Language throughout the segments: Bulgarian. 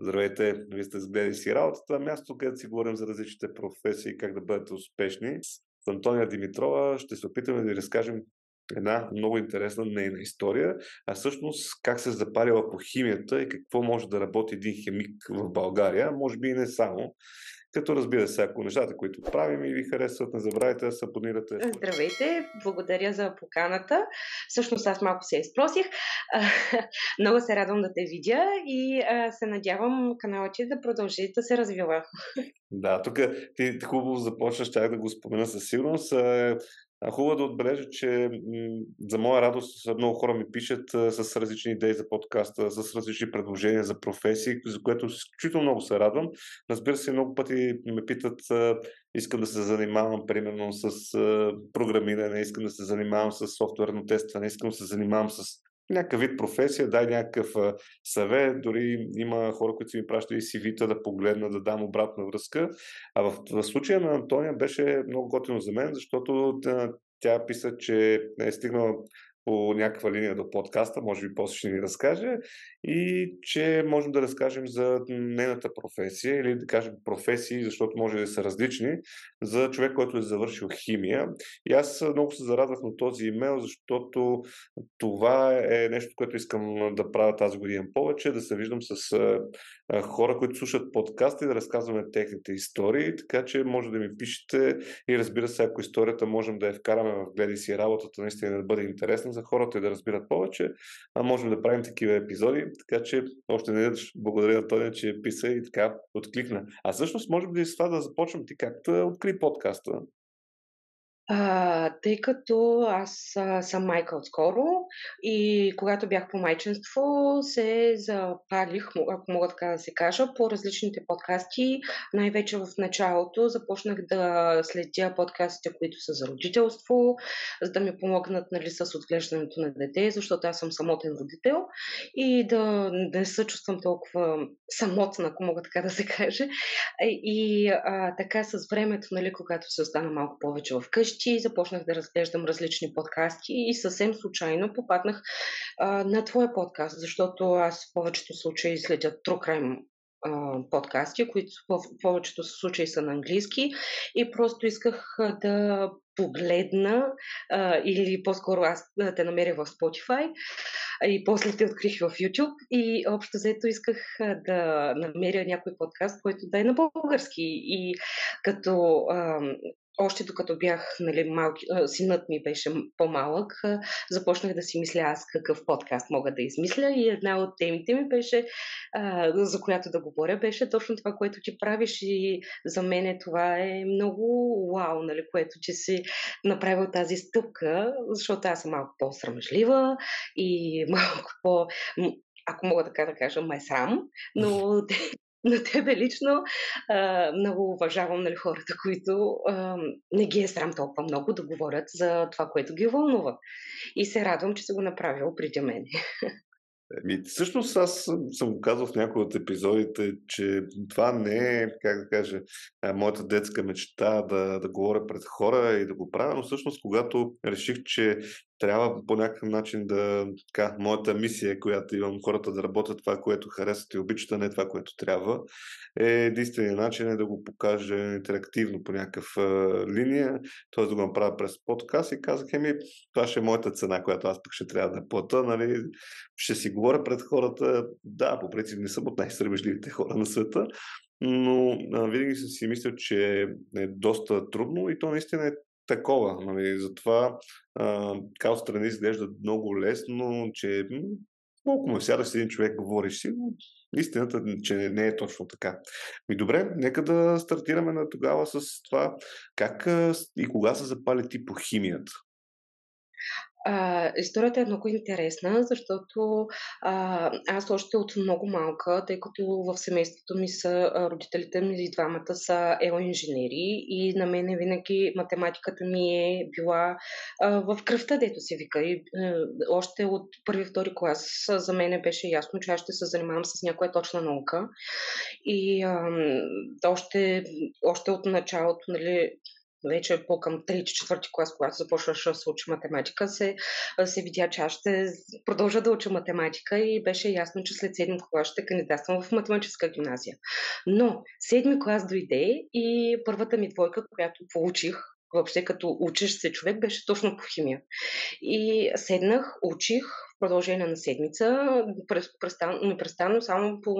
Здравейте, вие сте сгледали си работата, място, където си говорим за различните професии, как да бъдете успешни. С Антония Димитрова ще се опитаме да ви разкажем една много интересна нейна история, а всъщност как се запарила по химията и какво може да работи един химик в България, може би и не само. Като разбира се, ако нещата, които правим и ви харесват, не забравяйте да се абонирате. Здравейте, благодаря за поканата. Всъщност аз малко се изпросих. Много се радвам да те видя и се надявам каналът ти да продължи да се развива. Да, тук ти хубаво започнаш, чак да го спомена със сигурност. Хубаво е да отбележа, че за моя радост много хора ми пишат с различни идеи за подкаста, с различни предложения за професии, за което изключително много се радвам. Разбира се, много пъти ме питат, искам да се занимавам примерно с програмиране, искам да се занимавам с софтуерно тестване, искам да се занимавам с някакъв вид професия, дай някакъв съвет, дори има хора, които си ми пращали CV-та да погледна, да дам обратна връзка. А в, в случая на Антония беше много готино за мен, защото тя писа, че е стигнала по някаква линия до подкаста, може би после ще ни разкаже, и че можем да разкажем за нейната професия или да кажем професии, защото може да са различни, за човек, който е завършил химия. И аз много се зарадвах на този имейл, защото това е нещо, което искам да правя тази година повече, да се виждам с хора, които слушат подкаста и да разказваме техните истории, така че може да ми пишете и разбира се, ако историята можем да я вкараме в гледай си работата, наистина да бъде интересна за хората и да разбират повече, а можем да правим такива епизоди, така че още не благодаря на Тоня, че писа и така откликна. А всъщност, може би с това да започнем ти как да откри подкаста. А, тъй като аз а, съм майка отскоро и когато бях по майчинство се запалих, ако мога така да се кажа, по различните подкасти. Най-вече в началото започнах да следя подкастите, които са за родителство, за да ми помогнат нали, с отглеждането на дете, защото аз съм самотен родител и да, не се чувствам толкова самотна, ако мога така да се каже. И а, така с времето, нали, когато се остана малко повече в къщи, вкъщи, започнах да разглеждам различни подкасти и съвсем случайно попаднах а, на твоя подкаст, защото аз в повечето случаи следя True Crime подкасти, които в повечето случаи са на английски и просто исках да погледна а, или по-скоро аз те намеря в Spotify и после те открих в YouTube и общо заето исках да намеря някой подкаст, който да е на български. И като а, още докато бях, нали, малки, синът ми беше по-малък, започнах да си мисля аз какъв подкаст мога да измисля и една от темите ми беше, за която да говоря, беше точно това, което ти правиш и за мен това е много вау, нали, което че си направил тази стъпка, защото аз съм малко по-срамежлива и малко по ако мога така да кажа, ме срам, но на тебе лично а, много уважавам нали, хората, които а, не ги е срам толкова много да говорят за това, което ги вълнува. И се радвам, че си го направил преди мен. Еми, всъщност аз съм го казал в някои от епизодите, че това не е, как да кажа, моята детска мечта да, да говоря пред хора и да го правя, но всъщност когато реших, че трябва по някакъв начин да, така, моята мисия, която имам хората да работят това, което харесват и обичат, а не това, което трябва, е единственият начин е да го покажа интерактивно по някакъв а, линия, т.е. да го направя през подкаст и казах, еми, това ще е моята цена, която аз пък ще трябва да плата, нали, ще си говоря пред хората, да, по принцип не съм от най-сърбежливите хора на света, но винаги съм си мислил, че е доста трудно и то наистина е такова. Нали? Затова а, така отстрани изглежда много лесно, че колко му сядаш с един човек, говориш си, но истината, че не, е точно така. И добре, нека да стартираме на тогава с това как и кога се запали ти по химията. Историята е много интересна, защото а, аз още от много малка, тъй като в семейството ми са родителите ми и двамата са еоинженери и на мен винаги математиката ми е била а, в кръвта, дето се вика. И, а, още от първи-втори клас за мен беше ясно, че аз ще се занимавам с някоя точна наука. И а, още, още от началото, нали, вече по-към 3-4 клас, когато започваш да се учи математика, се, се видя, че аз ще продължа да уча математика и беше ясно, че след 7 клас ще кандидатствам в математическа гимназия. Но 7 клас дойде и първата ми двойка, която получих, въобще като учиш се човек, беше точно по химия. И седнах, учих, продължение на седмица. Непрестанно само по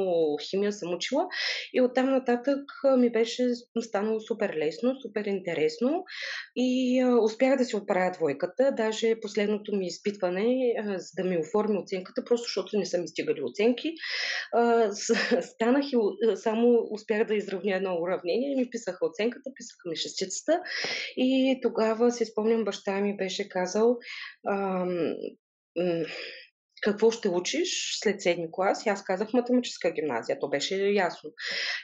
химия съм учила и оттам нататък ми беше станало супер лесно, супер интересно и успях да си отправя двойката. Даже последното ми изпитване, за да ми оформи оценката, просто защото не са ми стигали оценки, станах и само успях да изравня едно уравнение и ми писаха оценката, писаха ми шестицата и тогава си спомням, баща ми беше казал какво ще учиш след седми клас? И аз казах математическа гимназия. То беше ясно.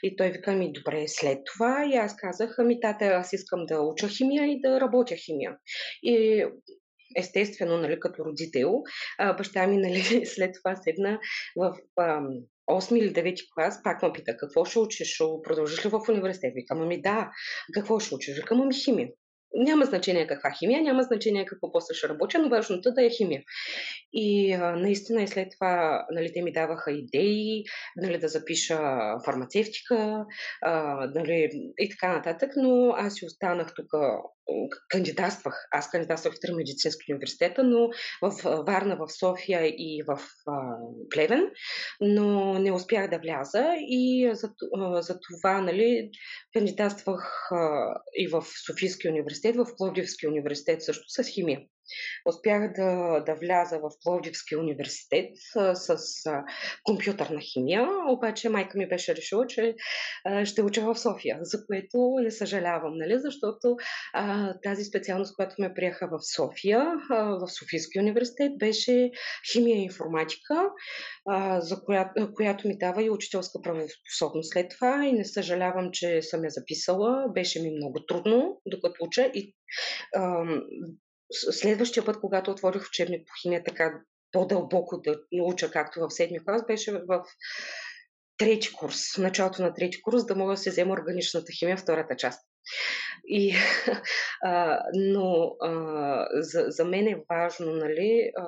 И той вика ми, добре, след това. И аз казах, ами тата, аз искам да уча химия и да работя химия. И естествено, нали, като родител, баща ми нали, след това седна в 8 или 9 клас, пак ме пита, какво ще учиш, ще продължиш ли в университет? Викам, ами да, какво ще учиш? Викам, ами химия няма значение каква химия, няма значение какво после ще работя, но важното е да е химия. И а, наистина и след това нали, те ми даваха идеи нали, да запиша фармацевтика а, нали, и така нататък, но аз си останах тук кандидатствах. Аз кандидатствах в три медицински университета, но в Варна, в София и в а, Плевен, но не успях да вляза и за, за това нали, кандидатствах и в Софийския университет, в Пловдивския университет също с химия. Успях да, да вляза в Пловдивския университет а, с компютърна химия, обаче майка ми беше решила, че ще уча в София, за което не съжалявам, нали? защото а, тази специалност, която ме приеха в София, а, в Софийския университет, беше химия и информатика, а, за която, която ми дава и учителска правоспособност след това и не съжалявам, че съм я записала. Беше ми много трудно, докато уча и следващия път, когато отворих учебник по химия, така по-дълбоко да науча, както в седми клас, беше в трети курс, началото на трети курс, да мога да се взема органичната химия, втората част. И, а, но а, за, за мен е важно нали, а,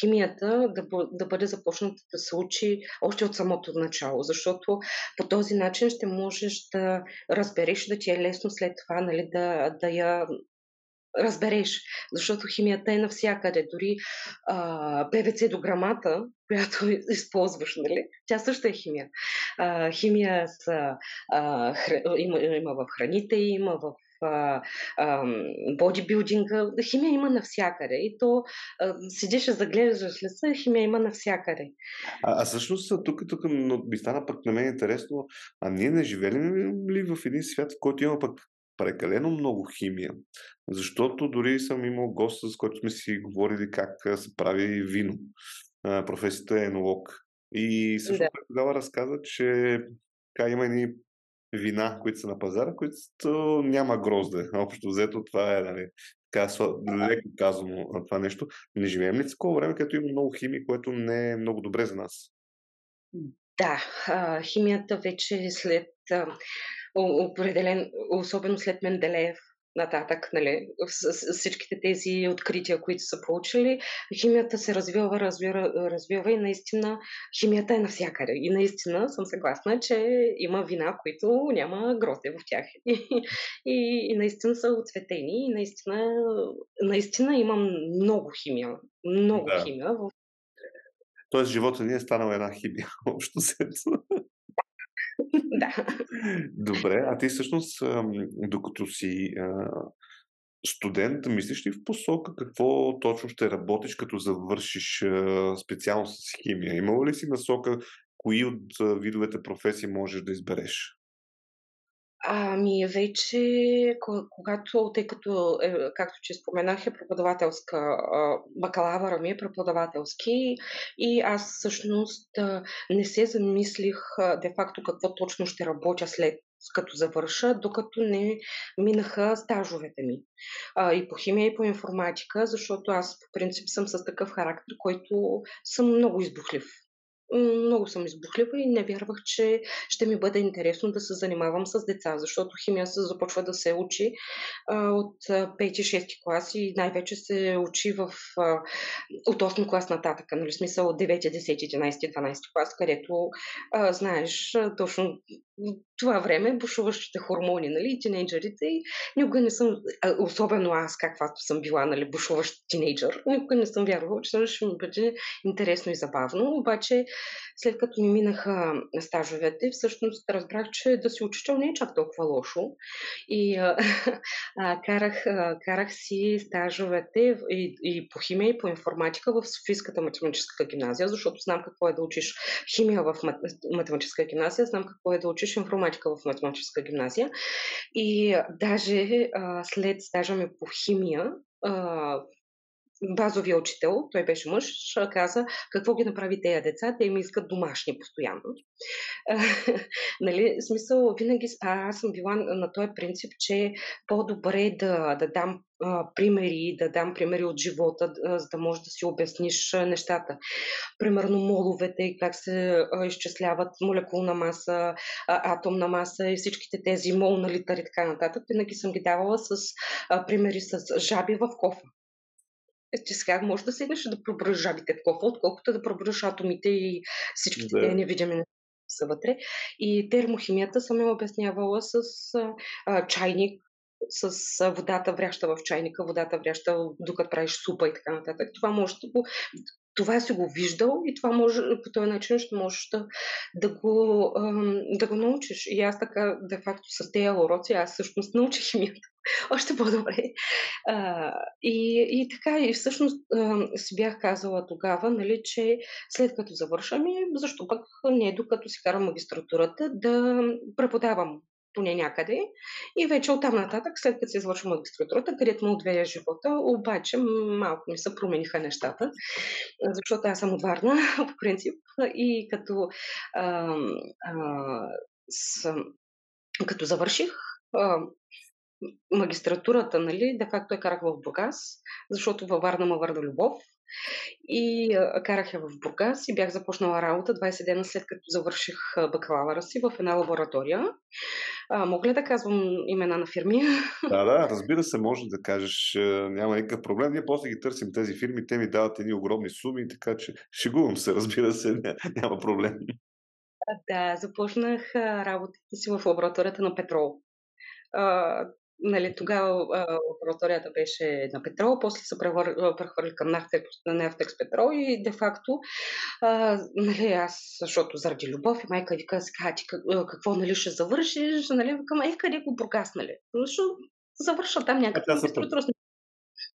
химията да, да бъде започната да се учи още от самото начало, защото по този начин ще можеш да разбереш, да ти е лесно след това нали, да, да я разбереш, защото химията е навсякъде. Дори а, ПВЦ до грамата, която използваш, нали? тя също е химия. А, химия са, а, хр... има, има в храните, има в бодибилдинга. Химия има навсякъде. И то седиш и заглеждаш леса, химия има навсякъде. А, а всъщност тук, тук ми стана пък на мен интересно, а ние не живеем ли в един свят, в който има пък прекалено много химия, защото дори съм имал гост, с който сме си говорили как се прави вино. Професията е енолог. И също да. тогава разказа, че така, има едни вина, които са на пазара, които няма грозде. Общо взето това е, нали, така, леко казано това нещо. Не живеем ли такова време, където има много химия, което не е много добре за нас? Да, химията вече след определен, особено след Менделеев нататък, нали, с, с всичките тези открития, които са получили, химията се развива, развива, развива и наистина химията е навсякъде. И наистина съм съгласна, че има вина, които няма гроте в тях. И, и, и наистина са оцветени и наистина, наистина имам много химия. Много да. химия в Тоест живота ни е станал една химия, общо да. Добре, а ти всъщност, докато си студент, мислиш ли в посока какво точно ще работиш, като завършиш специално с химия? Имало ли си насока, кои от видовете професии можеш да избереш? Ами вече, когато, тъй като, е, както че споменах, е преподавателска, бакалавъра ми е преподавателски и аз всъщност не се замислих де-факто какво точно ще работя след като завърша, докато не минаха стажовете ми. А, и по химия, и по информатика, защото аз по принцип съм с такъв характер, който съм много избухлив много съм избухлива и не вярвах, че ще ми бъде интересно да се занимавам с деца, защото химия се започва да се учи от 5-6 клас и най-вече се учи в, от 8 клас нататък, нали, смисъл от 9, 10, 11, 12 клас, където знаеш точно това време бушуващите хормони, нали, тинейджерите и никога не съм, особено аз, каквато съм била, нали, бушуващ тинейджър, никога не съм вярвала, че ще ми бъде интересно и забавно, обаче след като ми минаха стажовете, всъщност разбрах, че да си учител не е чак толкова лошо и а, карах, а, карах си стажовете и, и по химия и по информатика в Софийската математическа гимназия, защото знам какво е да учиш химия в математическа гимназия, знам какво е да учиш информатика в математическа гимназия. И даже а, след стажа ми по химия, базовия учител, той беше мъж, каза какво ги направи тези деца, те ми искат домашни постоянно. нали, смисъл, винаги а, аз съм била на този принцип, че по-добре да, да дам а, примери, да дам примери от живота, а, за да можеш да си обясниш а, нещата. Примерно моловете, как се а, изчисляват молекулна маса, а, атомна маса и всичките тези молналитари и така нататък. Винаги съм ги давала с а, примери с жаби в кофа е, че сега може да седнеш да проброиш жабите в кофа, отколкото да проброиш атомите и всичките да. невидими са вътре. И термохимията съм я обяснявала с а, чайник, с водата вряща в чайника, водата вряща докато правиш супа и така нататък. Това може да го това си го виждал и това може, по този начин ще можеш да, да, го, да го научиш. И аз така, де-факто, с тези уроци, аз всъщност научих химията още по-добре. А, и, и така, и всъщност а, си бях казала тогава, нали, че след като завършам, защо пък не докато си карам магистратурата, да преподавам поне някъде. И вече оттам нататък, след като се извършва магистратурата, където му отвея живота, обаче малко ми се промениха нещата, защото аз съм от Варна, по принцип, и като, а, а, с, като завърших, а, магистратурата, нали, де факто я карах в Бургас, защото във Варна ма върна любов. И а, карах я в Бургас и бях започнала работа 20 дена след като завърших бакалавъра си в една лаборатория. А, мога ли да казвам имена на фирми? Да, да, разбира се, може да кажеш, няма никакъв проблем. Ние после ги търсим тези фирми, те ми дават едни огромни суми, така че шегувам се, разбира се, няма проблем. Да, започнах работата си в лабораторията на Петрол нали, тогава лабораторията беше на петрол, после се прехвърли към Нефтекс петрол и де-факто, нали, аз, защото заради любов и майка вика, сега ти какво нали, ще завършиш, нали, викам, е, къде го Бургас, нали? Защото завърша там някакъв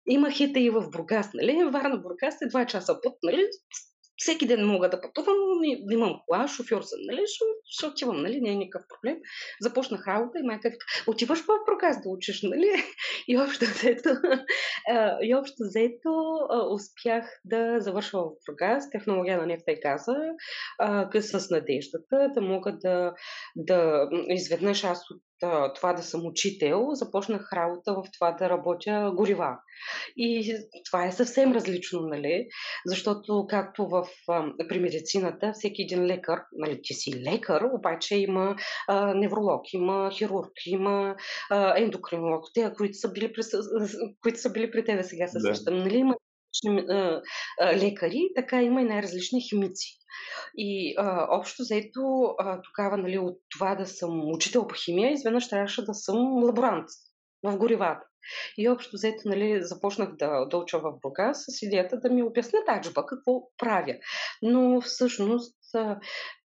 има хита и в Бургас, нали? Варна Бургас е два часа път, нали? Всеки ден мога да пътувам, не, имам кола, шофьор съм, нали, ще, ще отивам, нали, не е никакъв проблем. Започнах работа и майка вика, отиваш в Проказ да учиш, нали? И общо взето, и общо взето успях да завършва в Проказ, технология на нефта и газа, с надеждата да мога да, да изведнъж аз от това да съм учител, започнах работа в това да работя горива. И това е съвсем различно, нали? Защото както в, при медицината, всеки един лекар, нали, ти си лекар, обаче има а, невролог, има хирург, има а, ендокринолог, те, които са били при, които са били при тебе сега се да. нали? Има лекари, така има и най-различни химици. И а, общо заето а, тогава, нали, от това да съм учител по химия, изведнъж трябваше да съм лаборант в горивата. И общо взето, нали, започнах да, да уча в Бургас с идеята да ми обясня таджба какво правя. Но всъщност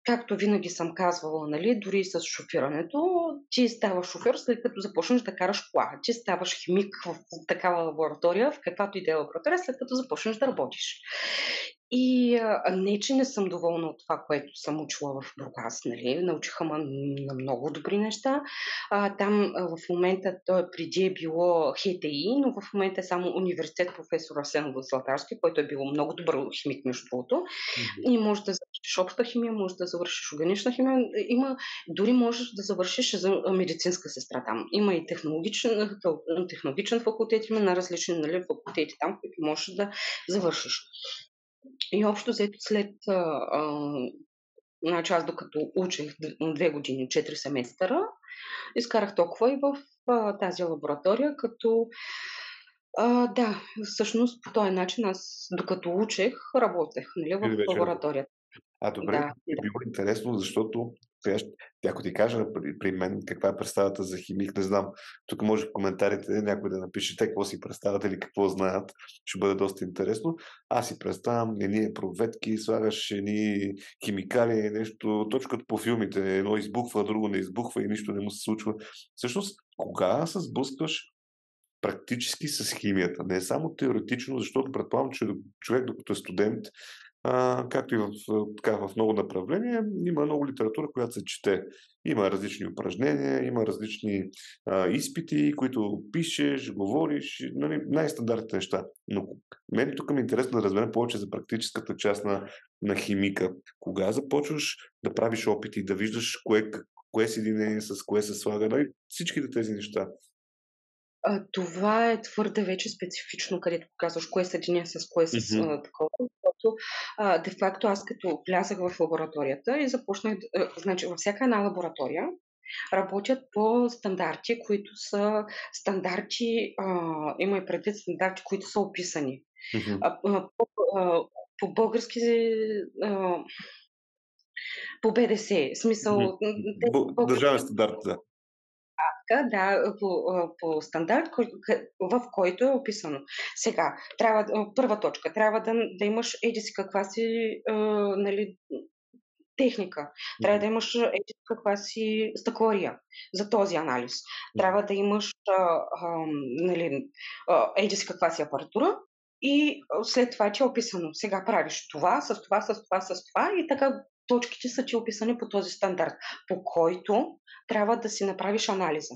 както винаги съм казвала, нали, дори с шофирането, ти ставаш шофьор след като започнеш да караш кола. Ти ставаш химик в такава лаборатория, в каквато и да е лаборатория, след като започнеш да работиш. И а, не, че не съм доволна от това, което съм учила в Бургас. Нали? Научиха ме на много добри неща. А, там а, в момента, той преди е било ХТИ, но в момента е само университет професор Асен Златарски, който е бил много добър химик, между другото. Mm-hmm. И може да завършиш обща химия, може да завършиш органична химия. Има, дори можеш да завършиш за медицинска сестра там. Има и технологичен, технологичен факултет, има на различни нали, факултети там, които можеш да завършиш. И общо взето след а, а, значи аз докато учех две години, четири семестъра, изкарах толкова и в а, тази лаборатория, като а, да, всъщност по този начин аз докато учех, работех нали, в лабораторията. А добре, да, е било интересно, защото ако ти кажа при, при мен каква е представата за химик, не знам. Тук може в коментарите някой да напише те какво си представят или какво знаят. Ще бъде доста интересно. Аз си представям едни проветки, слагаш едни химикали, нещо, точно като по филмите. Едно избухва, друго не избухва и нищо не му се случва. Всъщност, кога се сблъскваш практически с химията. Не само теоретично, защото предполагам, че човек, докато е студент, а, както и в, така, в много направления, има много литература, която се чете. Има различни упражнения, има различни а, изпити, които пишеш, говориш, нали, най-стандартните неща. Но мен тук ми е интересно да разберем повече за практическата част на, на химика. Кога започваш да правиш опити, да виждаш кое, кое съединение с кое се слага, нали, всичките тези неща. А, това е твърде вече специфично, където показваш кое съединение с кое с mm-hmm. такова, защото де-факто аз като влязах в лабораторията и започнах, а, значи във всяка една лаборатория работят по стандарти, които са стандарти, а, има и предвид стандарти, които са описани. Mm-hmm. А, по, а, по български а, по БДС, смисъл... Mm-hmm. Държавен стандарт, да сметка, да, по, по стандарт, в който е описано. Сега, трябва, първа точка, трябва да, да имаш еди си каква си нали, техника. Трябва да имаш еди каква си стъклария за този анализ. Трябва да имаш а, а, нали, еди си каква си апаратура, и след това ти е описано. Сега правиш това, с това, с това, с това и така точките са ти описани по този стандарт, по който трябва да си направиш анализа.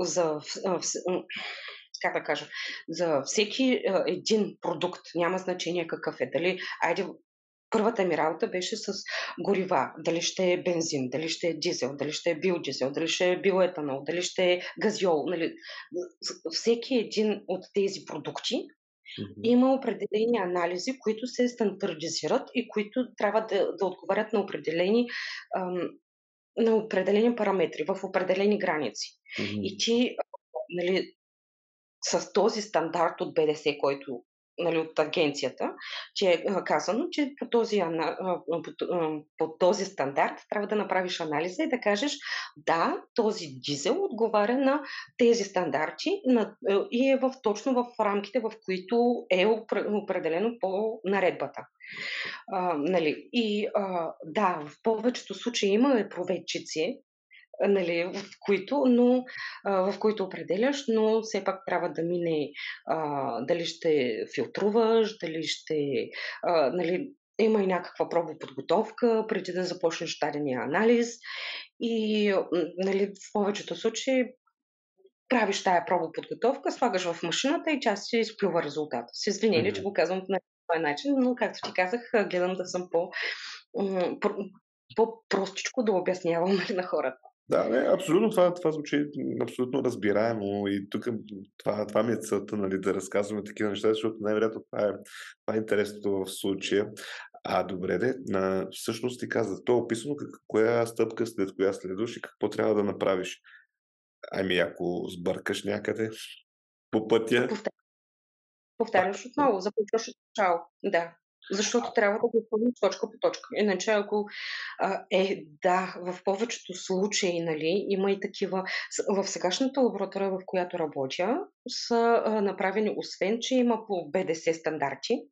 За, как да кажа, за всеки един продукт, няма значение какъв е, дали, айде, първата ми работа беше с горива. Дали ще е бензин, дали ще е дизел, дали ще е биодизел, дали ще е биоетанол, дали ще е газиол. Нали. Всеки един от тези продукти Mm-hmm. Има определени анализи, които се стандартизират и които трябва да, да отговарят на определени, ам, на определени параметри, в определени граници. Mm-hmm. И ти, нали, с този стандарт от БДС, който нали, от агенцията, че е казано, че по този, по, по този стандарт трябва да направиш анализа и да кажеш да, този дизел отговаря на тези стандарти на, и е в, точно в рамките, в които е определено по наредбата. А, нали, и а, да, в повечето случаи има проветчици, нали, в които, но, а, в които определяш, но все пак трябва да мине а, дали ще филтруваш, дали ще. А, нали, има и някаква пробоподготовка преди да започнеш дадения анализ. И нали, в повечето случаи правиш тая пробоподготовка, слагаш в машината и тя си изплюва резултата. С извинение, mm-hmm. че го казвам по този начин, но както ти казах, гледам да съм по, по-простичко да обяснявам нали, на хората. Да, не, абсолютно това, това звучи абсолютно разбираемо и тук това, това ми е целта, нали, да разказваме такива неща, защото най-вероятно това е, това е интересното в случая. А добре, де, на, всъщност ти каза, то е описано как, коя стъпка след коя следваш и какво трябва да направиш. Ами ако сбъркаш някъде по пътя... Повтаряш отново, започваш от начало. Да. Защото трябва да го изпълним точка по точка. Иначе ако а, е, да, в повечето случаи, нали, има и такива. В сегашната лаборатория, в която работя, са а, направени, освен, че има по БДС стандарти,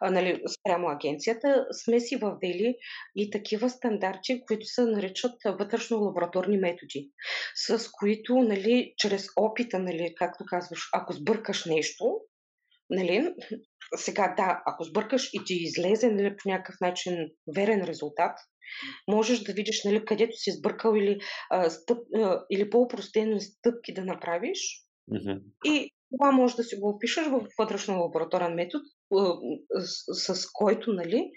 а, нали, спрямо агенцията, сме си въвели и такива стандарти, които се наричат вътрешно лабораторни методи, с които, нали, чрез опита, нали, както казваш, ако сбъркаш нещо, Нали? Сега да, ако сбъркаш и ти излезе нали, по някакъв начин верен резултат, можеш да видиш нали, където си сбъркал или, а, стъп, а, или по-упростено стъпки да направиш. Mm-hmm. И това може да си го опишеш в вътрешно лабораторен метод, с, с който нали,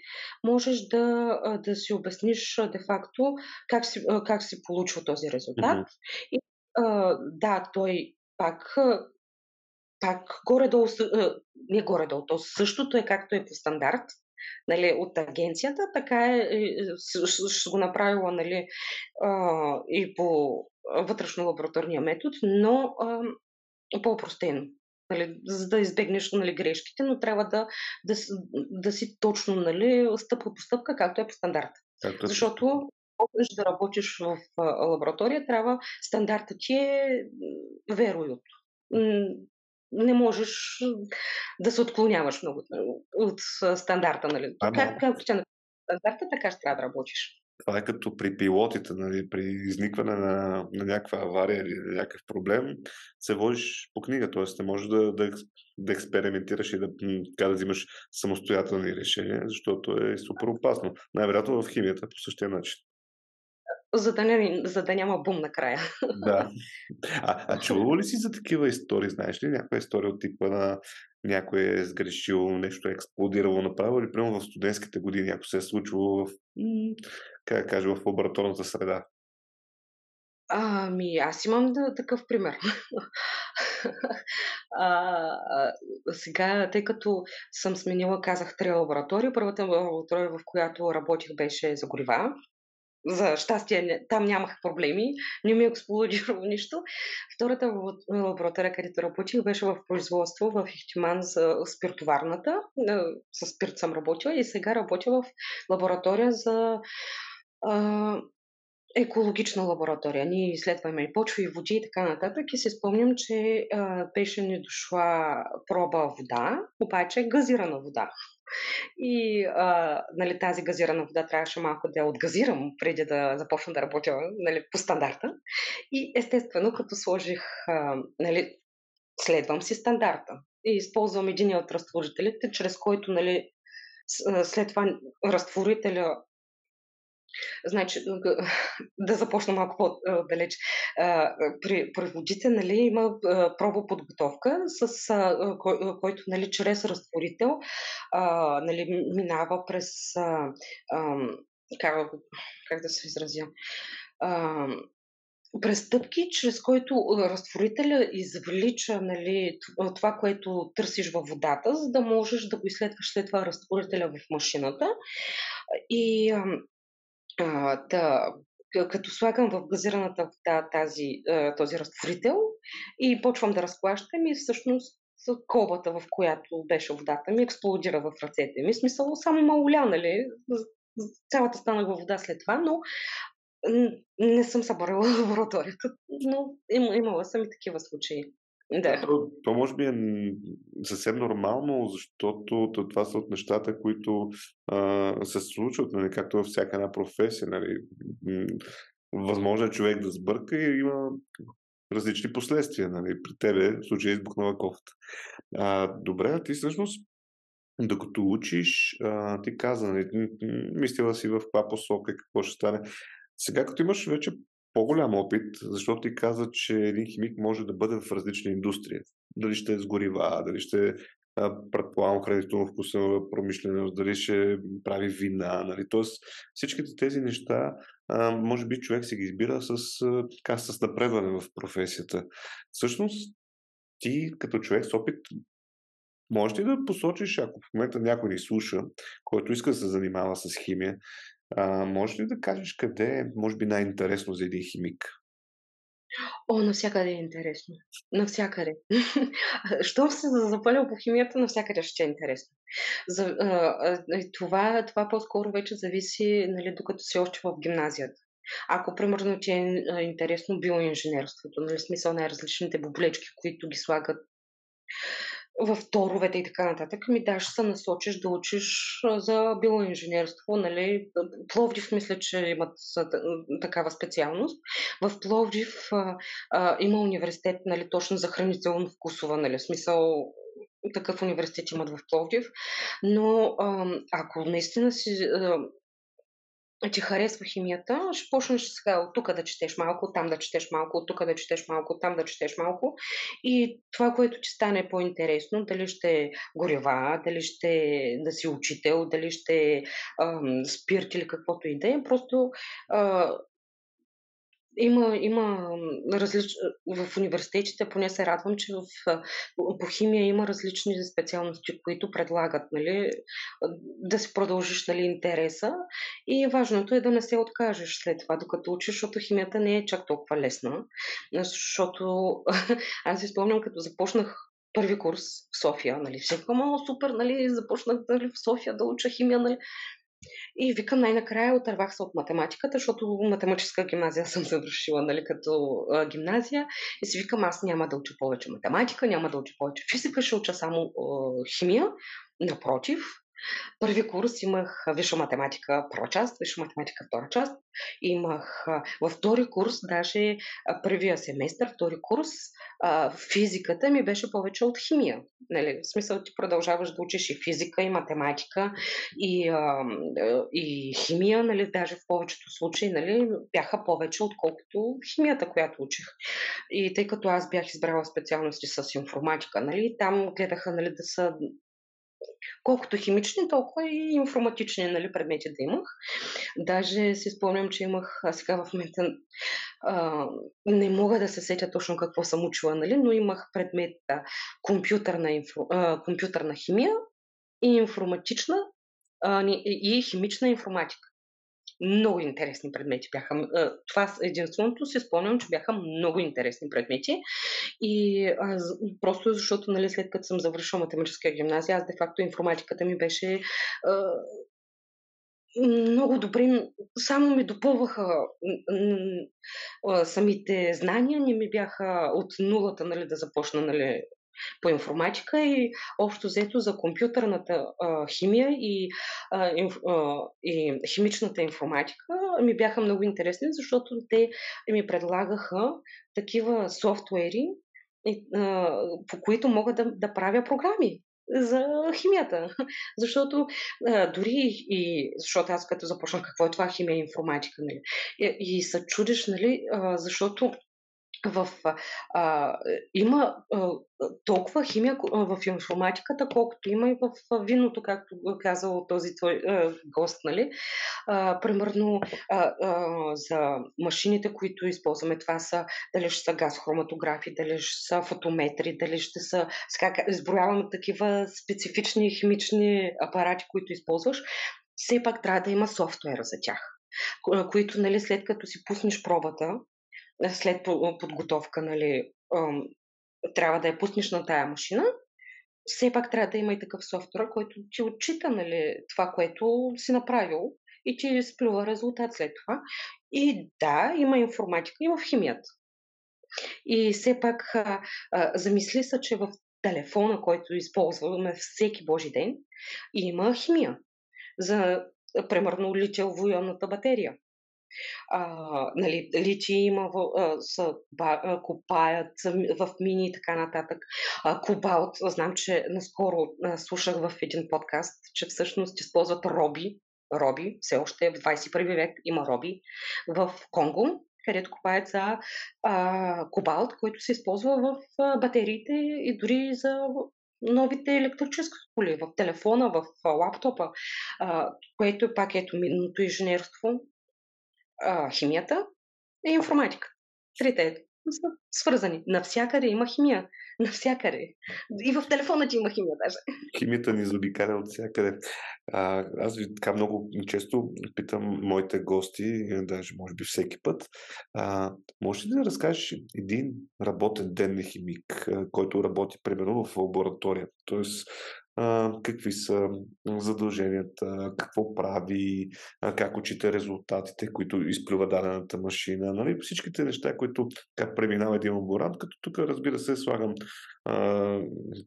можеш да, да си обясниш де-факто как си, как си получил този резултат. Mm-hmm. И а, да, той пак пак горе-долу, не горе-долу, то същото е както е по стандарт, нали, от агенцията, така е, ще го направила нали, и по вътрешно лабораторния метод, но по-простено. Нали, за да избегнеш нали, грешките, но трябва да, да, да си точно нали, стъпка по стъпка, както е по стандарта. Както Защото почнеш да работиш в лаборатория, трябва стандарта ти е вероют. Не можеш да се отклоняваш много от стандарта. Нали. Как, както тя стандарта, така ще трябва да работиш. Това е като при пилотите, нали, при изникване на, на някаква авария или на някакъв проблем, се водиш по книга, т.е. не можеш да, да, да експериментираш и да, така да взимаш самостоятелни решения, защото е супер опасно. Най-вероятно в химията по същия начин за да, не, за да няма бум накрая. Да. А, а чувал ли си за такива истории? Знаеш ли някоя история от типа на някой е сгрешил, нещо е експлодирало направо или примерно в студентските години, ако се е случило в, как да кажа, в лабораторната среда? Ами, аз имам да, такъв пример. а, а, сега, тъй като съм сменила, казах, три лаборатории. Първата лаборатория, в която работих, беше за горива за щастие там нямах проблеми, не ми е експлодирало нищо. Втората лаборатория, където работих, беше в производство в Ихтиман за спиртоварната. С спирт съм работила и сега работя в лаборатория за екологична лаборатория. Ние изследваме и почва, и води и така нататък. И се спомням, че а, беше ни дошла проба вода, обаче газирана вода. И а, нали, тази газирана вода трябваше малко да я отгазирам преди да започна да работя нали, по стандарта. И естествено, като сложих, а, нали, следвам си стандарта и използвам един от разтворителите, чрез който нали, след това разтворителя Значи, да започна малко по-далеч. При, при нали, има пробоподготовка, с който нали, чрез разтворител нали, минава през как, как да се изразя престъпки, чрез който разтворителя извлича нали, това, което търсиш във водата, за да можеш да го изследваш след това разтворителя в машината. И а, да, като слагам в газираната вода тази, този разтворител и почвам да разклащам и всъщност колбата, в която беше водата ми, експлодира в ръцете ми. Смисъл, само малоля, нали? Цялата станах във вода след това, но не съм съборила лабораторията, но им, имала съм и такива случаи. Да. То, то може би е съвсем нормално, защото това са от нещата, които а, се случват, нали, както във всяка една професия. Нали. Възможно е човек да сбърка и има различни последствия. Нали. При тебе в случая избухнала кофта. А, добре, ти всъщност докато учиш, а, ти каза, нали, мислила си в каква посока какво ще стане. Сега, като имаш вече по-голям опит, защото ти каза, че един химик може да бъде в различни индустрии. Дали ще е с горива, дали ще предполагам хранително вкусова промишленост, дали ще прави вина. Нали? Тоест всичките тези неща може би човек се ги избира с, така, с напредване в професията. Всъщност ти като човек с опит можеш ли да посочиш, ако в момента някой ни слуша, който иска да се занимава с химия, а, може ли да кажеш къде е, може би, най-интересно за един химик? О, навсякъде е интересно. Навсякъде. Щом се запаля по химията, навсякъде ще е интересно. За, а, това, това по-скоро вече зависи, нали, докато си още в гимназията. Ако, примерно, ти е интересно биоинженерството, нали, смисъл най-различните бублечки, които ги слагат в торовете и така нататък, ми да, ще се насочиш да учиш за биоинженерство. Нали? Пловдив мисля, че имат такава специалност. В Пловдив а, а, има университет нали, точно за хранително вкусова, нали? смисъл такъв университет имат в Пловдив. Но а, ако наистина си а, ти харесва химията, ще почнеш сега от тук да четеш малко, там да четеш малко, от тук да четеш малко, там да четеш малко. И това, което ти стане по-интересно, дали ще горева, дали ще да си учител, дали ще е спирт или каквото и да е, просто а, има, има различ... в университетите, поне се радвам, че в, по химия има различни специалности, които предлагат нали, да си продължиш нали, интереса. И важното е да не се откажеш след това, докато учиш, защото химията не е чак толкова лесна. Защото аз си спомням, като започнах първи курс в София, нали, всеки, супер, нали, започнах нали, в София да уча химия, нали, и викам най-накрая отървах се от математиката, защото математическа гимназия съм завършила нали, като а, гимназия. И си викам, аз няма да уча повече математика, няма да уча повече физика, ще уча само а, химия. Напротив, Първи курс имах висша математика първа част, висша математика втора част. Имах във втори курс, даже първия семестър, втори курс, физиката ми беше повече от химия. Нали? В смисъл ти продължаваш да учиш и физика, и математика, и, и химия, нали? даже в повечето случаи нали? бяха повече, отколкото химията, която учих. И тъй като аз бях избрала специалности с информатика, нали? там гледаха нали, да са колкото химични, толкова и информатични нали, предмети да имах. Даже си спомням, че имах, а сега в момента а, не мога да се сетя точно какво съм учила, нали, но имах предмет компютърна, инфо, а, компютърна химия и информатична а, и химична информатика много интересни предмети бяха. Това единственото си спомням, че бяха много интересни предмети. И просто защото, нали, след като съм завършила математическа гимназия, аз де-факто информатиката ми беше много добри, само ми допълваха самите знания, не ми бяха от нулата нали, да започна нали, по информатика и общо взето за компютърната а, химия и, а, инф, а, и химичната информатика ми бяха много интересни, защото те ми предлагаха такива софтуери, а, по които мога да, да правя програми за химията. Защото а, дори и, защото аз като започнах какво е това химия и информатика, нали, и, и се чудиш, нали, а, защото в, а, има а, толкова химия в информатиката, колкото има и в виното, както казал този твой а, гост, нали? А, примерно а, а, за машините, които използваме, това са дали ще са газ хроматографи, дали ще са фотометри, дали ще са, сега изброяваме такива специфични химични апарати, които използваш, все пак трябва да има софтуер за тях които, нали, след като си пуснеш пробата, след подготовка, нали, трябва да я пуснеш на тая машина, все пак трябва да има и такъв софтуер, който ти отчита нали, това, което си направил и ти сплюва резултат след това. И да, има информатика и в химията. И все пак замисли се, че в телефона, който използваме всеки божи ден, има химия. За, примерно, литиево-ионната батерия а, нали, личи има, в, а, са, ба, а, копаят в мини и така нататък. А, кобалт, знам, че наскоро а, слушах в един подкаст, че всъщност използват роби, роби, все още в 21 век има роби в Конго, където копаят за а, кобалт, който се използва в а, батериите и дори за новите електрически коли, в телефона, в лаптопа, а, което пак ето минното инженерство, а, химията и информатика. Трите са свързани. Навсякъде има химия. Навсякъде. И в телефона ти има химия даже. Химията ни заобикаля от всякъде. А, аз ви така много често питам моите гости, даже може би всеки път, а, може ли да разкажеш един работен ден на химик, който работи примерно в лаборатория? Тоест, какви са задълженията, какво прави, как учите резултатите, които изплюва дадената машина. Нали? Всичките неща, които как преминава един лаборант, като тук разбира се слагам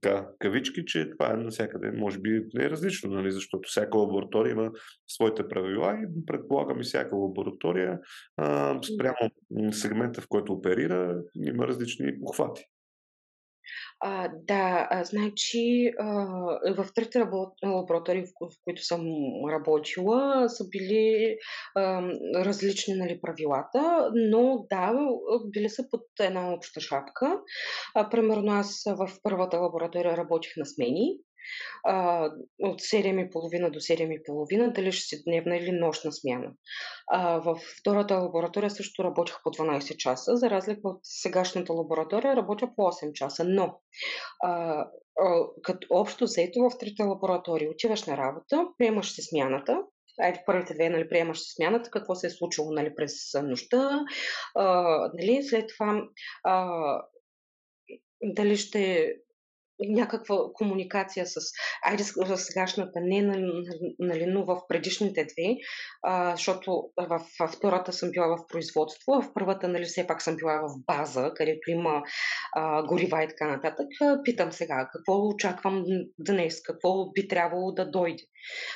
така, кавички, че това е навсякъде, може би не е различно, нали? защото всяка лаборатория има своите правила и предполагам и всяка лаборатория спрямо сегмента, в който оперира, има различни похвати. А, да, а, значи а, в трите лаборатории, в, в които съм работила, са били а, различни нали, правилата, но да, били са под една обща шапка. А, примерно аз в първата лаборатория работих на смени, а, от 7.30 до 7.30, дали ще си дневна или нощна смяна. А, в втората лаборатория също работех по 12 часа, за разлика от сегашната лаборатория работя по 8 часа, но а, а, като общо взето в трите лаборатории отиваш на работа, приемаш си смяната, Айде, първите две, нали, приемаш се смяната, какво се е случило, нали, през нощта, а, нали, след това а, дали ще някаква комуникация с, айде в сегашната, не нали, но в предишните две, а, защото в, в втората съм била в производство, а в първата, нали, все пак съм била в база, където има а, горива и така нататък. Питам сега, какво очаквам днес, какво би трябвало да дойде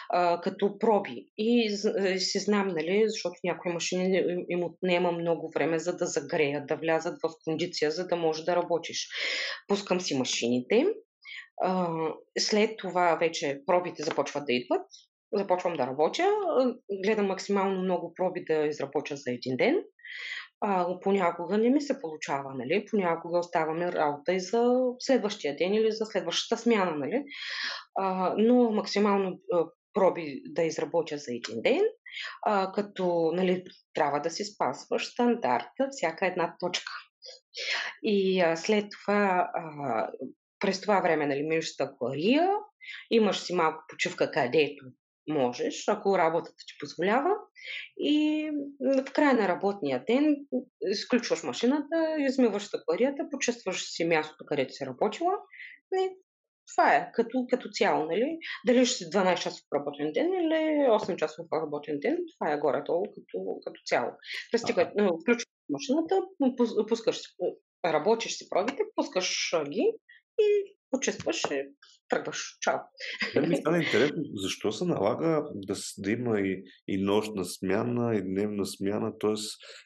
а, като проби. И си знам, нали, защото някои машини им отнема много време, за да загреят, да влязат в кондиция, за да може да работиш. Пускам си машините, след това вече пробите започват да идват, започвам да работя, гледам максимално много проби да изработя за един ден. А, понякога не ми се получава, нали? Понякога оставаме работа и за следващия ден или за следващата смяна, нали? А, но максимално проби да изработя за един ден, а, като нали, трябва да си спазваш стандарта, всяка една точка. И а, след това а, през това време нали, минеш стъклария, имаш си малко почивка където можеш, ако работата ти позволява. И в края на работния ден изключваш машината, измиваш стъкларията, почувстваш си мястото, където си работила. И това е като, като цяло, нали? Дали ще си 12 часов работен ден или 8 часов работен ден, това е горе-долу като, като цяло. Пристига, включваш машината, пускаш, работиш си пробите, пускаш ги и почувстваш и тръгваш. Чао. Да ми стана интересно, защо се налага да, да има и, и нощна смяна, и дневна смяна, т.е.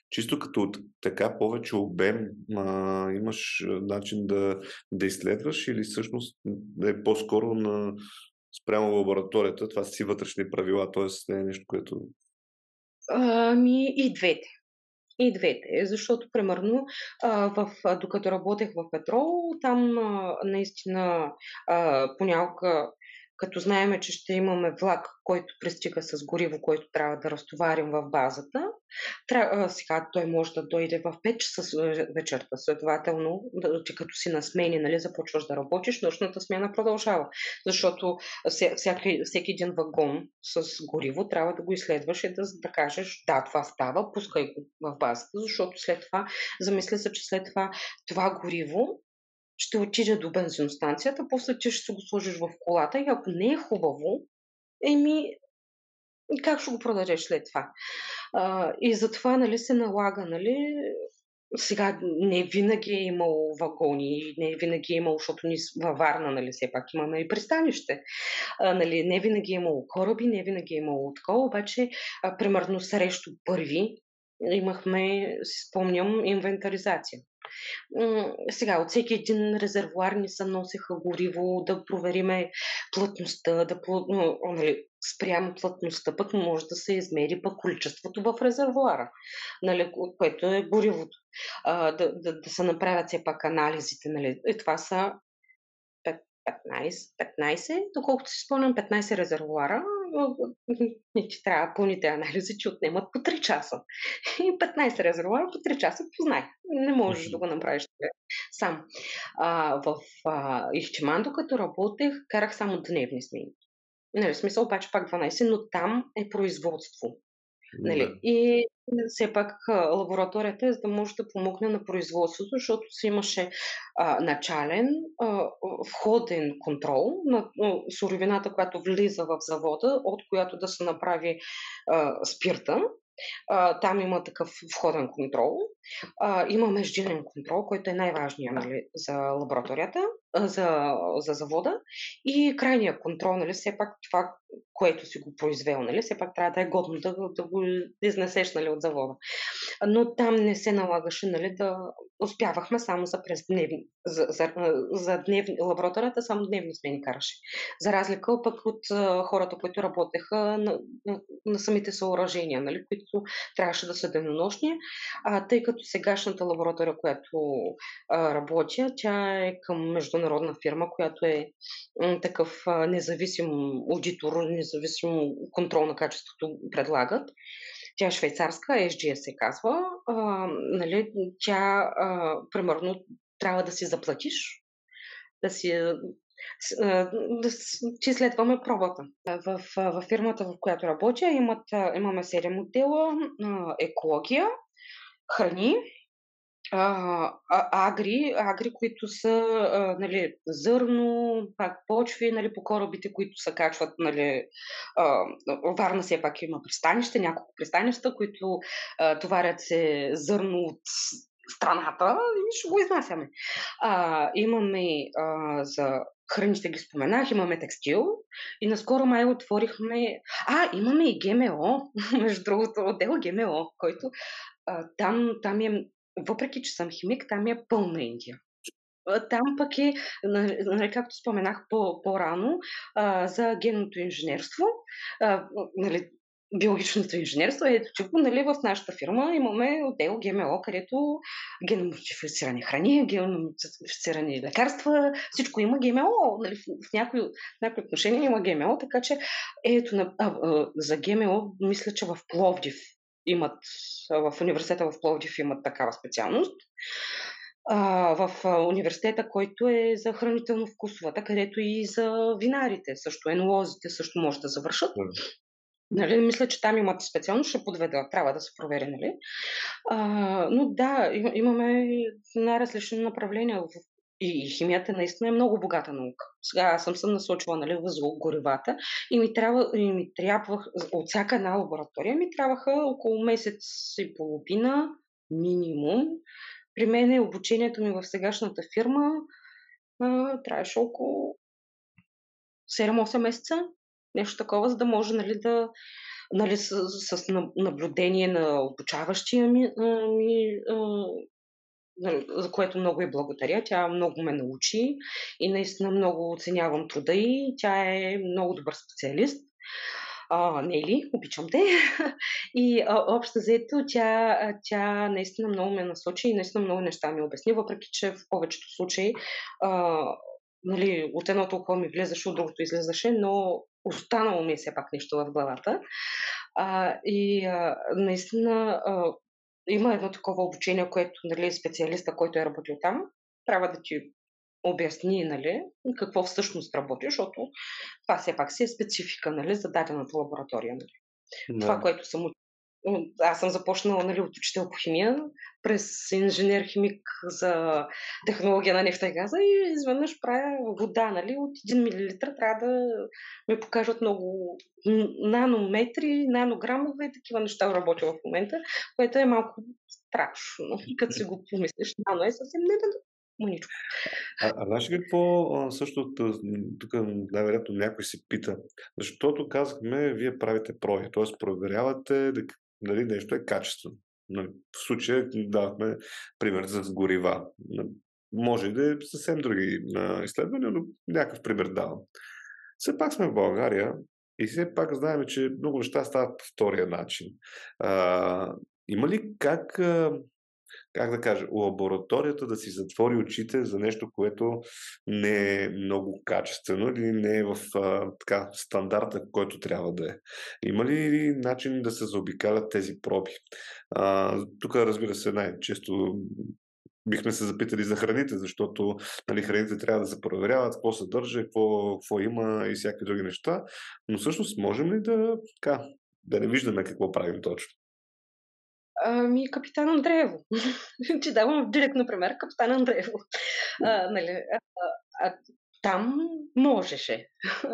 чисто като така повече обем а, имаш начин да, да изследваш или всъщност е по-скоро на спрямо лабораторията, това си вътрешни правила, т.е. не е нещо, което... Ами и двете. И двете, защото примерно в, докато работех в Петрол, там наистина понякога като знаеме, че ще имаме влак, който пристига с гориво, което трябва да разтоварим в базата, трябва, сега той може да дойде в 5 часа вечерта, следователно, че като си на смени, нали, започваш да работиш, нощната смяна продължава, защото всяки, всеки един вагон с гориво трябва да го изследваш и да, да кажеш, да, това става, пускай го в базата, защото след това, замисля се, че след това това гориво ще отиде до бензиностанцията, после ти ще го сложиш в колата и ако не е хубаво, еми, как ще го продадеш след това? А, и затова, нали, се налага, нали, сега не винаги е имало вагони, не винаги е имало, защото ни във Варна, нали, все пак имаме и пристанище. А, нали, не винаги е имало кораби, не винаги е имало такова, обаче, а, примерно срещу първи имахме, си спомням, инвентаризация. Сега, от всеки един резервуар ни се носеха гориво, да провериме плътността, да, нали, спрямо плътността, пък може да се измери пък количеството в резервуара, нали, което е горивото. А, да, да, да се направят все пак анализите. Нали. И това са 15, 15, доколкото си спомням, 15 резервуара, не ти трябва пълните анализи, че отнемат по 3 часа. И 15 резервуара по 3 часа познай. Не можеш да го направиш сам. А, в а, Ихчеман, докато работех, карах само дневни смени. Нали, смисъл обаче пак 12, но там е производство. Нали? И все пак лабораторията е за да може да помогне на производството, защото си имаше а, начален а, входен контрол на а, суровината, която влиза в завода, от която да се направи а, спирта. А, там има такъв входен контрол. А, има междинен контрол, който е най-важният нали, за лабораторията, а, за, за завода. И крайния контрол, нали, все пак това, което си го произвел, нали? Все пак трябва да е годно да, да го изнесеш, нали, от завода. Но там не се налагаше, нали, да успявахме само за през дневни, за, за, за дневни, лабораторията само дневни смени караше. За разлика пък от а, хората, които работеха на, на, на самите съоръжения, нали, които трябваше да са денонощни, а, тъй като сегашната лаборатория, която а, работя, тя е към международна фирма, която е м, такъв а, независим аудитор, независим контрол на качеството предлагат. Тя е швейцарска, SGS се казва. А, нали, тя, а, примерно, трябва да си заплатиш, да си да си следваме пробата. В, в фирмата, в която работя, имат, имаме 7 отдела екология, храни, агри, агри, които са а, нали, зърно, пак почви, нали, по корабите, които се качват. Нали, а, Варна все пак има пристанище, няколко пристанища, които а, товарят се зърно от страната и ще го изнасяме. А, имаме а, за храните ги споменах, имаме текстил и наскоро май отворихме... А, имаме и ГМО, между другото, отдел ГМО, който а, там, там е въпреки че съм химик, там е пълна Индия. Там пък е, нали, както споменах по, по-рано, а, за генното инженерство, а, нали, биологичното инженерство. Ето, че нали, в нашата фирма имаме отдел ГМО, където геномодифицирани храни, геномодифицирани лекарства, всичко има ГМО. Нали, в, някои, в някои отношения има ГМО, така че ето, а, а, за ГМО мисля, че в Пловдив имат, в университета в Пловдив имат такава специалност. А, в университета, който е за хранително-вкусовата, където и за винарите, също енолозите също може да завършат. Нали, мисля, че там имат специално, ще подведа, трябва да се провери, нали? А, но да, имаме най-различни направления в и, химията наистина е много богата наука. Сега аз съм се насочила нали, в горивата и ми, трябва, и ми трябвах, от всяка една лаборатория ми трябваха около месец и половина минимум. При мен е обучението ми в сегашната фирма а, трябваше около 7-8 месеца, нещо такова, за да може нали, да, нали, с, с наблюдение на обучаващия ми, ми за което много и благодаря. Тя много ме научи и наистина много оценявам труда и тя е много добър специалист. А, Нели, обичам те. И а, общо заето тя, тя наистина много ме насочи и наистина много неща ми обясни, въпреки че в повечето случаи а, нали, от едното око ми влезаше, от другото излезаше, но останало ми е все пак нещо в главата. А, и а, наистина а, има едно такова обучение, което нали, специалиста, който е работил там, трябва да ти обясни нали, какво всъщност работи, защото това все пак си е специфика нали, за дадената лаборатория. Нали. Да. Това, което съм аз съм започнала нали, от учител по химия, през инженер-химик за технология на нефта и газа и изведнъж правя вода, нали, от 1 мл трябва да ми покажат много нанометри, нанограмове и такива неща работя в момента, което е малко страшно, като си го помислиш. Нано е съвсем не да маничко. А, а знаеш какво също тук най-вероятно някой се пита? Защото казахме, вие правите проби, т.е. проверявате дали нещо е качествено. Нали, в случая давахме пример за горива. Може да е съвсем други изследвания, но някакъв пример давам. Все пак сме в България и все пак знаем, че много неща стават по втория начин. А, има ли как как да кажа, лабораторията да си затвори очите за нещо, което не е много качествено или не е в а, така, стандарта, който трябва да е. Има ли начин да се заобикалят тези проби? Тук, разбира се, най-често бихме се запитали за храните, защото нали, храните трябва да се проверяват, какво съдържа, какво, какво има и всякакви други неща. Но всъщност можем ли да, така, да не виждаме какво правим точно? Ами, капитан Андреево. Че давам директно пример, капитан Андреево. А, нали, а, а, там можеше.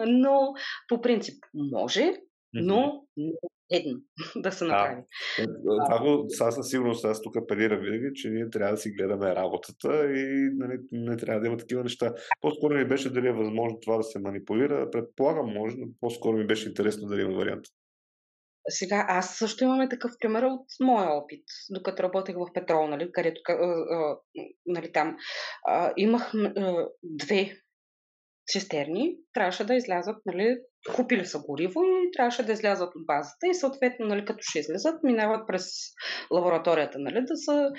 Но по принцип може, но едно да се направи. Това го, сега със сигурност аз тук апелирам винаги, че ние трябва да си гледаме работата и нали, не трябва да има такива неща. По-скоро ми беше дали е възможно това да се манипулира. Предполагам, може, но по-скоро ми беше интересно дали има вариант. Сега, аз също имаме такъв пример от моя опит, докато работех в Петрол, нали, където а, а, нали, там а, имах а, две цистерни, трябваше да излязат, нали, купили са гориво и трябваше да излязат от базата и съответно, нали, като ще излезат, минават през лабораторията, нали, да се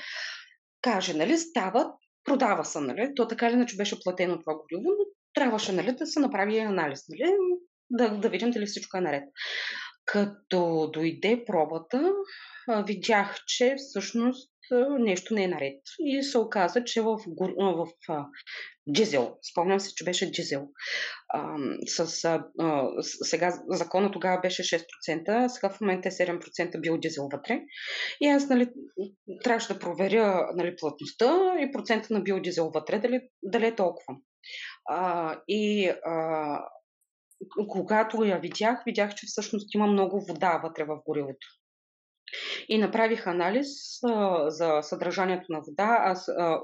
каже, нали, стават, продава се, нали, то така или иначе беше платено това гориво, но трябваше, нали, да се направи анализ, нали, да, да видим дали всичко е наред. Като дойде пробата, видях, че всъщност нещо не е наред. И се оказа, че в, в, в дизел, спомням се, че дизел, джизел, с, сега закона тогава беше 6%, сега в момента е 7% бил дизел вътре. И аз нали, трябваше да проверя нали, плътността и процента на биодизел вътре, дали, дали е толкова. А, и а, когато я видях, видях, че всъщност има много вода вътре в горивото. И направих анализ а, за съдържанието на вода. Аз, а,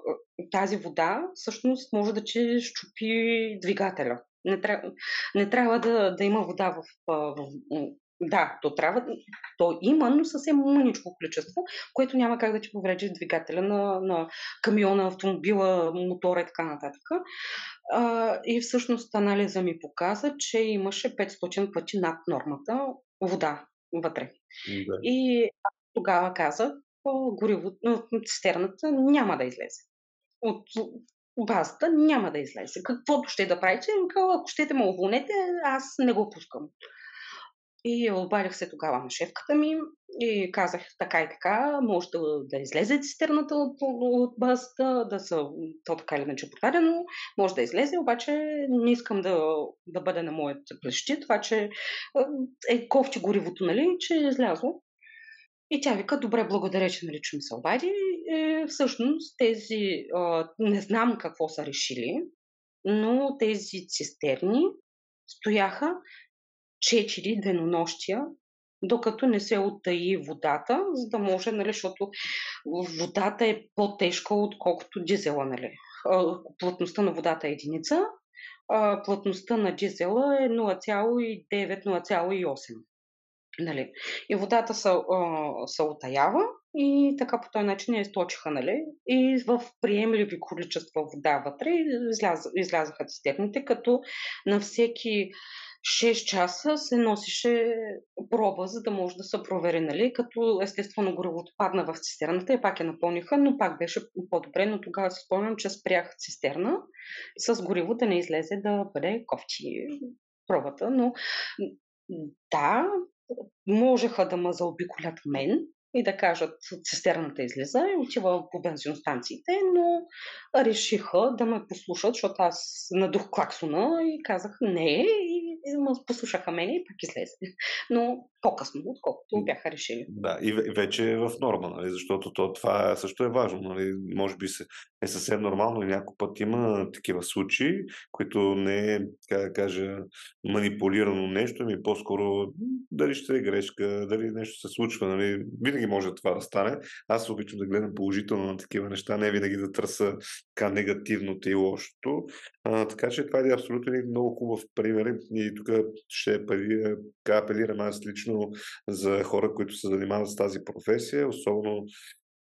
тази вода всъщност може да че щупи двигателя. Не, трябва, не трябва да, да има вода в, в, в да, то трябва, то има, но съвсем мъничко количество, което няма как да ти повреди двигателя на, на камиона, автомобила, мотора и така нататък. А, и всъщност анализа ми показа, че имаше 500 пъти над нормата вода вътре. Да. И тогава казах, гориво, цистерната няма да излезе. От базата няма да излезе. Каквото ще да правите, ако щете ме уволнете, аз не го пускам. И обадих се тогава на шефката ми и казах така и така, може да, да излезе цистерната от, от базата, да са, то така или иначе продадено, може да излезе, обаче не искам да, да бъде на моят плещи, това, че е кофти горивото, нали, че е излязло. И тя вика, добре, благодаря, че нали, че ми се обади. И, всъщност тези, а, не знам какво са решили, но тези цистерни стояха 4 денонощия, докато не се оттаи водата, за да може, нали, защото водата е по-тежка, отколкото дизела. Нали. Плътността на водата е единица, а плътността на дизела е 0,9-0,8. Нали. И водата се, се отаява и така по този начин я източиха. Нали. И в приемливи количества вода вътре изляз, излязаха цистерните, като на всеки 6 часа се носеше проба, за да може да се провери, нали? Като естествено горивото падна в цистерната и пак я напълниха, но пак беше по-добре, но тогава се спомням, че спрях цистерна с гориво да не излезе да бъде кофти пробата, но да, можеха да ме заобиколят мен, и да кажат цистерната излиза и отива по бензиностанциите, но решиха да ме послушат, защото аз надух клаксона и казах не и послушаха мене и пак излезе. Но по-късно, отколкото бяха решили. Да, и вече е в норма, нали? защото то, това също е важно. Нали? Може би е съвсем нормално и някой път има такива случаи, които не е, как да кажа, манипулирано нещо, ми по-скоро дали ще е грешка, дали нещо се случва. Нали? Винаги може това да стане. Аз обичам да гледам положително на такива неща, не винаги да търся така негативното и лошото. А, така че това е абсолютно много хубав пример и тук ще апелирам аз лично за хора, които се занимават с тази професия, особено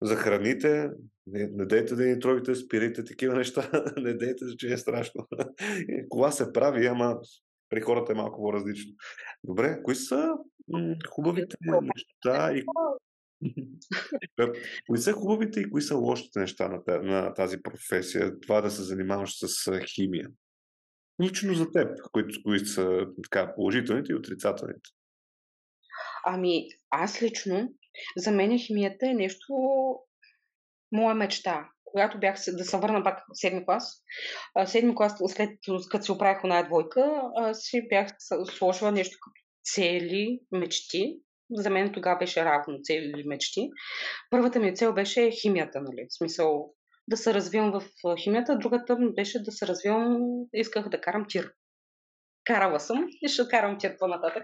за храните. Не, не дейте да ни трогите, спирайте такива неща. не дейте, че е страшно. Кола се прави, ама при хората е малко по-различно. Добре, кои са хубавите неща и кои са хубавите и кои са лошите неща на, тази професия? Това да се занимаваш с химия. Лично за теб, които, които са така, положителните и отрицателните. Ами, аз лично, за мен химията е нещо моя мечта. Когато бях да се върна пак в седми клас, седми клас, след като се оправих една двойка, си бях сложила нещо като цели, мечти. За мен тогава беше равно цели или мечти. Първата ми цел беше химията, нали? В смисъл да се развивам в химията, другата беше да се развивам, исках да карам тир карала съм и ще карам тя по-нататък,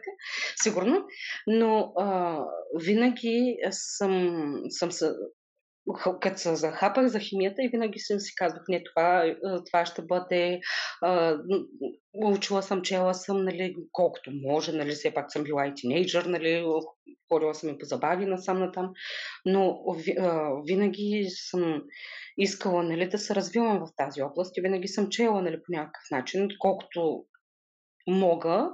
сигурно. Но а, винаги съм, съм се като се захапах за химията и винаги съм си казвах, не, това, това ще бъде... А, учила съм, чела съм, нали, колкото може, нали, все пак съм била и тинейджър, нали, ходила съм и по забави насам натам, но а, винаги съм искала, нали, да се развивам в тази област и винаги съм чела, нали, по някакъв начин, колкото мога.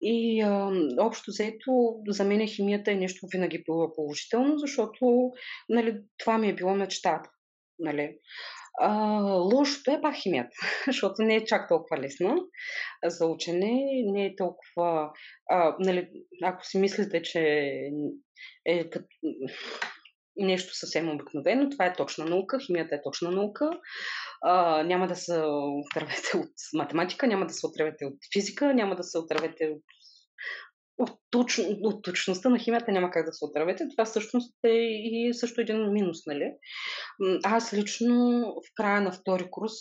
И а, общо взето, за мен химията е нещо винаги било положително, защото нали, това ми е било мечтата. Нали. А, лошото е пак химията, защото не е чак толкова лесна за учене, не е толкова... А, нали, ако си мислите, че е като нещо съвсем обикновено. Това е точна наука, химията е точна наука. А, няма да се отървете от математика, няма да се отървете от физика, няма да се отървете от от, точ, от точността на химията няма как да се отравите. Това всъщност е и също един минус, нали? Аз лично в края на втори курс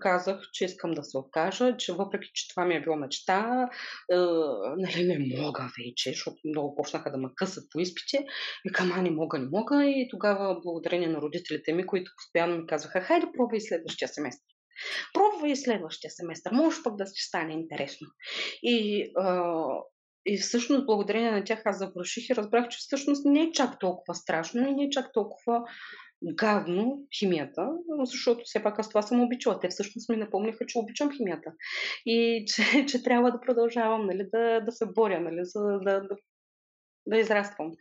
казах, че искам да се откажа, че въпреки, че това ми е било мечта, е, нали, не мога вече, защото много почнаха да ме късат по изпите. И кама не мога, не мога. И тогава, благодарение на родителите ми, които постоянно ми казваха, хайде пробвай следващия семестър. Пробвай следващия семестър. Може пък да ще стане интересно. И и всъщност, благодарение на тях, аз завърших и разбрах, че всъщност не е чак толкова страшно и не е чак толкова гадно химията, защото все пак аз това съм обичала. Те всъщност ми напомниха, че обичам химията и че, че трябва да продължавам нали, да, да се боря, нали, за да, да, да израствам.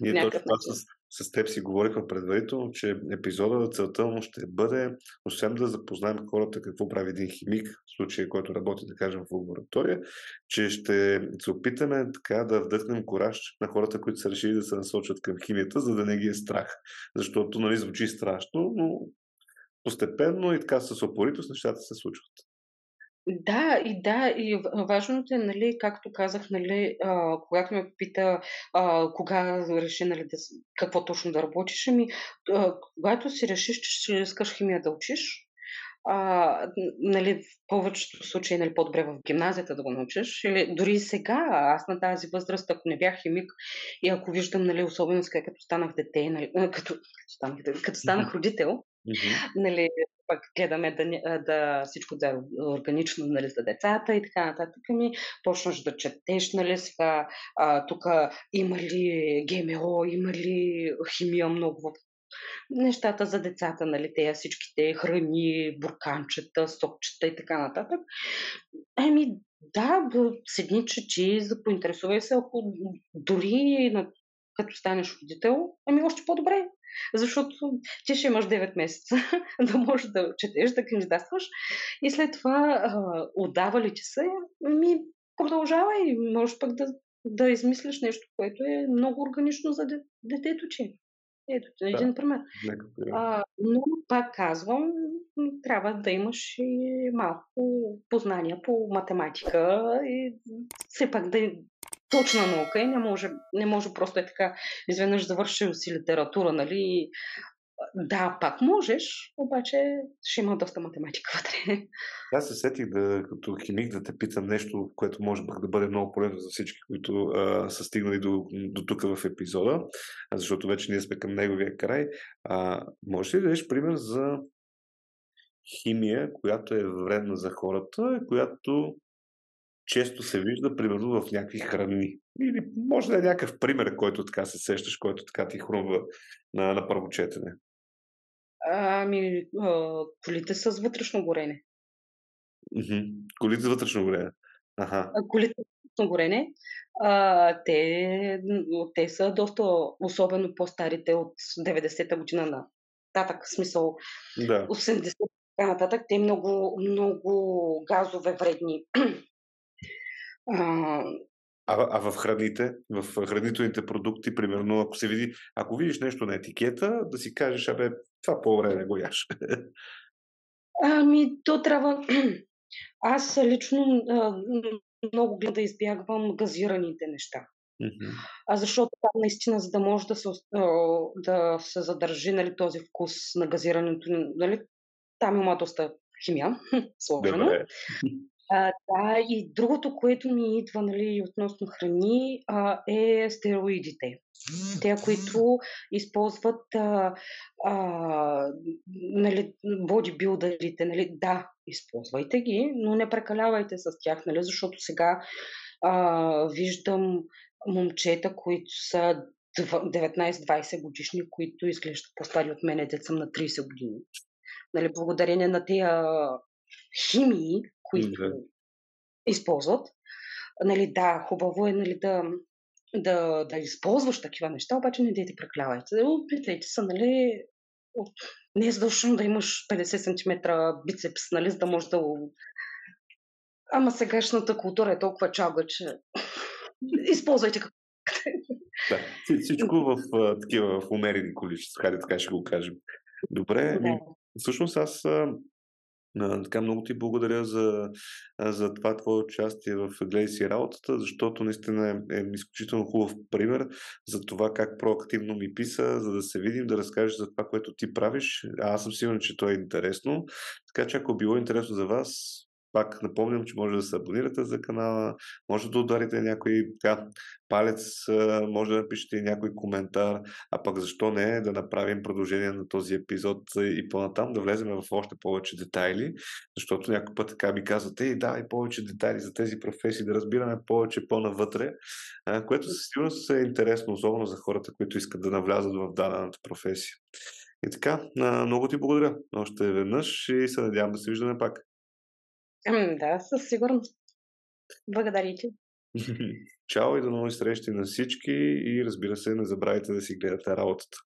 Ние точно това с, с теб си говорихме предварително, че епизода, целта му ще бъде, освен да запознаем хората какво прави един химик, в случая, който работи, да кажем, в лаборатория, че ще се опитаме така да вдъхнем кораж на хората, които са решили да се насочат към химията, за да не ги е страх. Защото, нали, звучи страшно, но постепенно и така с опоритост нещата се случват. Да, и да, и важното е, нали, както казах, нали, а, когато ме попита а, кога реши, нали, да, какво точно да работиш, ами, а, когато си решиш, че ще искаш химия да учиш, а, нали, в повечето случаи нали, по-добре в гимназията да го научиш. Или дори и сега, аз на тази възраст, ако не бях химик и ако виждам, нали, особено сега, като станах дете, нали, като, като, като станах родител, Mm-hmm. Нали, пък гледаме да, да всичко да е органично нали, за децата и така нататък. Ми почнаш да четеш, нали, сега тук има ли ГМО, има ли химия много в нещата за децата, нали, те всичките храни, бурканчета, сокчета и така нататък. Еми, да, седни, чети, поинтересувай се, ако дори на, като станеш родител, ами още по-добре. Защото ти ще имаш 9 месеца да можеш да четеш, да кандидатстваш и след това отдава ли ти се, ми продължавай. Можеш пък да, да измислиш нещо, което е много органично за детето ти. Ето, да, един пример. А, но пак казвам, трябва да имаш и малко познания по математика и все пак да, точна наука и не може, не може просто е така изведнъж завършил си литература, нали? Да, пак можеш, обаче ще има доста математика вътре. Аз се сетих да, като химик да те питам нещо, което може да бъде много полезно за всички, които а, са стигнали до, до тук в епизода, защото вече ние сме към неговия край. А, може ли да дадеш пример за химия, която е вредна за хората, която често се вижда, примерно, в някакви храни. Или може да е някакъв пример, който така се сещаш, който така ти хрумва на, на първо четене. Ами, колите с вътрешно горене. Mm-hmm. Колите с вътрешно горене. Ага. Колите с вътрешно горене. А, те, те са доста, особено по-старите от 90-та година на татък, смисъл да. 80 така нататък, те много, много газове вредни а, а, а в храните, в хранителните продукти, примерно, ако се види, ако видиш нещо на етикета, да си кажеш, абе, това по-добре не го яш. Ами, то трябва... Аз лично а, много гледа да избягвам газираните неща. Mm-hmm. А защото там наистина, за да може да се, да се задържи нали, този вкус на газирането, нали, там има доста химия, сложено. А, да, и другото, което ми идва нали, относно храни, а, е стероидите. Те, които използват а, а, нали, бодибилдерите, нали, да, използвайте ги, но не прекалявайте с тях, нали, защото сега а, виждам момчета, които са 19-20 годишни, които изглеждат по-стари от мене, деца съм на 30 години. Нали, благодарение на тези химии, които да. използват. Нали, да, хубаво е нали, да, да, да използваш такива неща, обаче не дейте преклявайте. Опитайте се, нали, не е задължително да имаш 50 см бицепс, нали, за да можеш да... Ама сегашната култура е толкова чалга, че използвайте какво. Да, всичко в такива в умерени количества, хайде така ще го кажем. Добре, да. всъщност аз така много ти благодаря за, за това твое участие в Гледай си работата, защото наистина е, е изключително хубав пример за това как проактивно ми писа, за да се видим, да разкажеш за това, което ти правиш. А аз съм сигурен, че то е интересно. Така че ако било интересно за вас, пак напомням, че може да се абонирате за канала, може да ударите някой така, палец, може да напишете някой коментар, а пък защо не да направим продължение на този епизод и по-натам, да влезем в още повече детайли, защото някой път така ми казвате, и да, и повече детайли за тези професии, да разбираме повече по-навътре, което със сигурност е интересно, особено за хората, които искат да навлязат в дадената професия. И така, много ти благодаря още веднъж и се надявам да се виждаме пак. Ами да, със сигурност. Благодаря ти. Чао и до нови срещи на всички и разбира се, не забравяйте да си гледате работата.